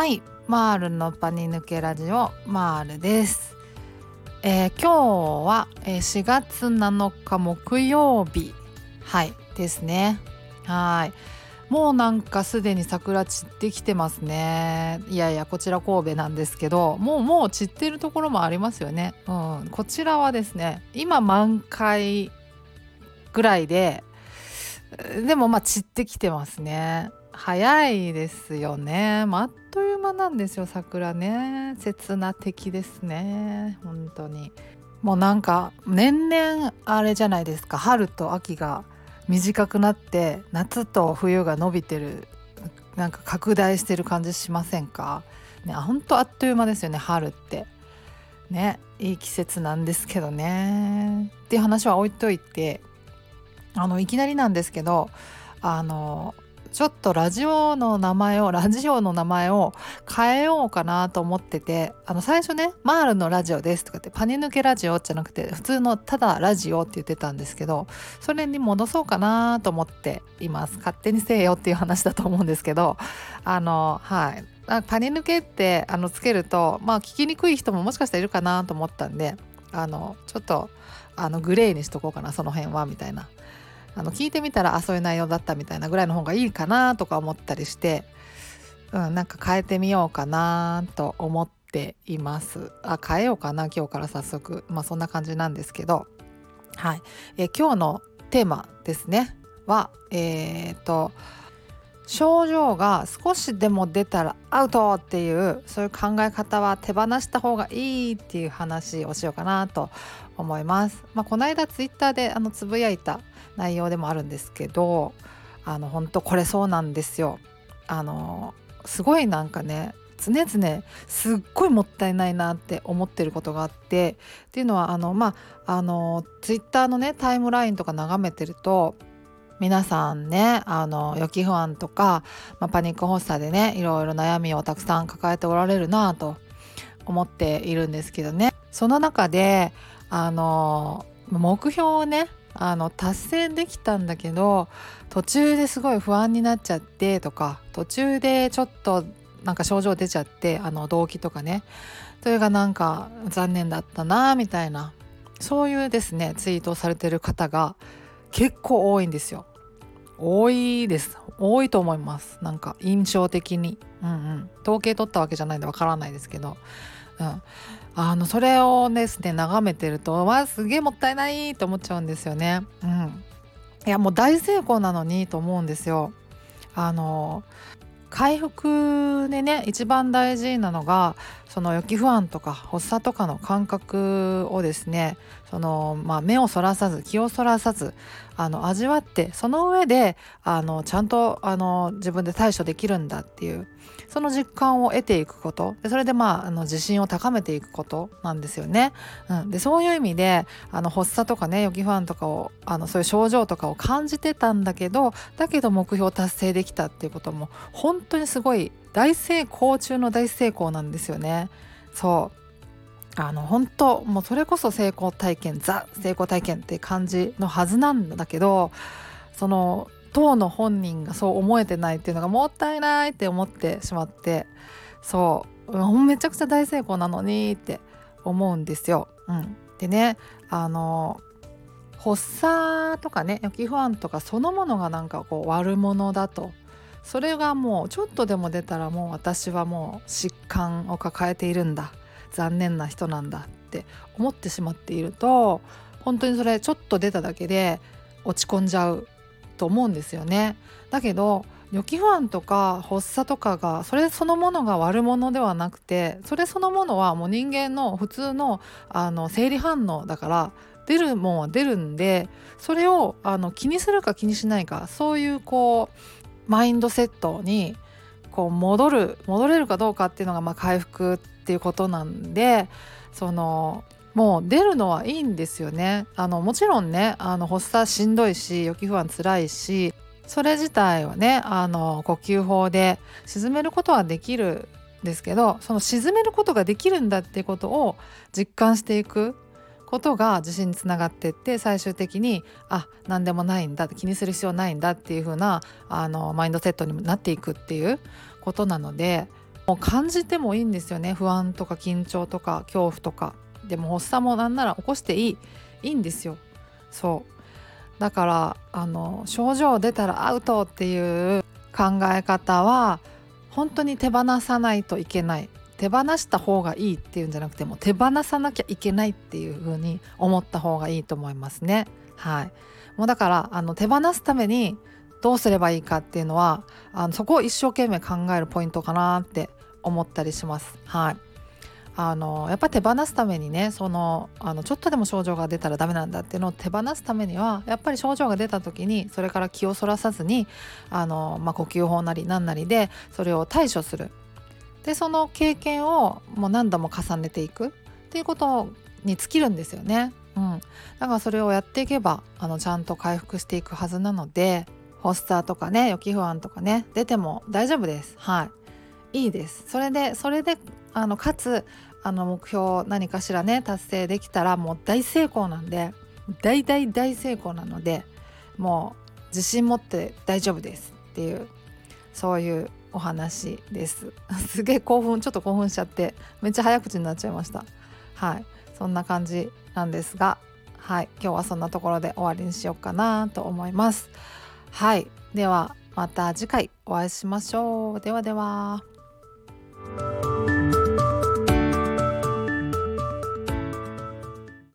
はい。マールのパニ抜けラジオマールです、えー今日は、えー4月7日木曜日。はい。ですね。はい。もうなんかすでに桜散ってきてますね。いやいやこちら神戸なんですけどもうもう散ってるところもありますよね。うん。こちらはですね今満開ぐらいででもまあ散ってきてますね。早いですよね、まあ、あっという間なんですよ桜ね。刹那的ですね。本当に。もうなんか年々あれじゃないですか。春と秋が短くなって夏と冬が伸びてる。なんか拡大してる感じしませんか？ね本当あっという間ですよね春って。ねいい季節なんですけどね。っていう話は置いといてあのいきなりなんですけどあのちょっとラジオの名前をラジオの名前を変えようかなと思っててあの最初ね「マールのラジオです」とかって「パニ抜けラジオ」じゃなくて普通のただラジオって言ってたんですけどそれに戻そうかなと思っています勝手にせえよっていう話だと思うんですけどあのはい。パニ抜けってあのつけるとまあ聞きにくい人ももしかしたらいるかなと思ったんであのちょっとあのグレーにしとこうかなその辺はみたいな。あの聞いてみたらあそういう内容だったみたいなぐらいの方がいいかなとか思ったりして、うん、なんか変えてみようかなと思っています。あ変えようかな今日から早速。まあそんな感じなんですけど。はい、え今日のテーマですね。はえー、と症状が少しでも出たらアウトっていうそういう考え方は手放した方がいいっていう話をしようかなと思います。まあ、この間ツイッターであのつぶやいた内容でもあるんですけどあの本当これそうなんですよ。あのすごいなんかね常々すっごいもったいないなって思ってることがあってっていうのはあのまああのツイッターのねタイムラインとか眺めてると皆さんねあの予期不安とか、まあ、パニック発作でねいろいろ悩みをたくさん抱えておられるなと思っているんですけどねその中であの目標をねあの達成できたんだけど途中ですごい不安になっちゃってとか途中でちょっとなんか症状出ちゃってあの動機とかねそれがなんか残念だったなみたいなそういうですねツイートをされてる方が結構多いんですよ。多いです。多いと思います。なんか印象的に。うんうん。統計取ったわけじゃないんでわからないですけど、うん、あのそれをですね眺めてるとわすげえもったいないと思っちゃうんですよね。うん、いやもう大成功なのにと思うんですよ。あの回復でね一番大事なのがその予期不安とか発作とかの感覚をですねその、まあ、目をそらさず気をそらさずあの味わってその上であのちゃんとあの自分で対処できるんだっていうその実感を得ていくことでそれでまああの自信を高めていくことなんですよね。うん、でそういう意味であの発作とかね予期不安とかをあのそういう症状とかを感じてたんだけどだけど目標達成できたっていうことも本当にすごい大成功中の大成功なんですよね。そうあの本当もうそれこそ成功体験ザ成功体験って感じのはずなんだけどその当の本人がそう思えてないっていうのがもったいないって思ってしまってそうめちゃくちゃ大成功なのにって思うんですよ。うん、でねあの発作とかね予期不安とかそのものがなんかこう悪者だとそれがもうちょっとでも出たらもう私はもう疾患を抱えているんだ残念な人なんだって思ってしまっていると本当にそれちょっと出ただけで落ち込んじゃうと思うんですよね。だけど予期不安とか発作とかがそれそのものが悪者ではなくてそれそのものはもう人間の普通のあの生理反応だから出るもんは出るんでそれをあの気にするか気にしないかそういうこうマインドセットにこう戻る戻れるかどうかっていうのがまあ回復っていうことなんでそのもう出るのはいいんですよね。あのもちろんねあの発作しんどいし予期不安つらいしそれ自体はねあの呼吸法で沈めることはできるんですけどその沈めることができるんだっていうことを実感していくことが自信につながってって最終的にあ何でもないんだ気にする必要ないんだっていう風なあのマインドセットにもなっていくっていうことなのでもう感じてもいいんですよね。不安とか緊張とか恐怖とか。でも発作もなんなら起こしていいいいんですよ。そう。だからあの症状出たらアウトっていう考え方は本当に手放さないといけない。手放した方がいいっていうんじゃなくても手放さなきゃいけないっていう風に思った方がいいと思いますね。はい、もうだからあの手放すためにどうすればいいかっていうのはあのそこを一生懸命考えるポイントかなって思ったりします。はいあのやっぱ手放すためにねそのあのちょっとでも症状が出たらダメなんだっていうのを手放すためにはやっぱり症状が出た時にそれから気をそらさずにあの、まあ、呼吸法なり何なりでそれを対処するでその経験をもう何度も重ねていくっていうことに尽きるんですよね。うん、だからそれをやっていけばあのちゃんと回復していくはずなので発作とかね予期不安とかね出ても大丈夫です。はいいいですそれでそれであのかつあの目標何かしらね達成できたらもう大成功なんで大大大成功なのでもう自信持って大丈夫ですっていうそういうお話です。すげえ興奮ちょっと興奮しちゃってめっちゃ早口になっちゃいました。はい。そんな感じなんですがはい。今日はそんなところで終わりにしようかなと思います。はい。ではまた次回お会いしましょう。ではでは。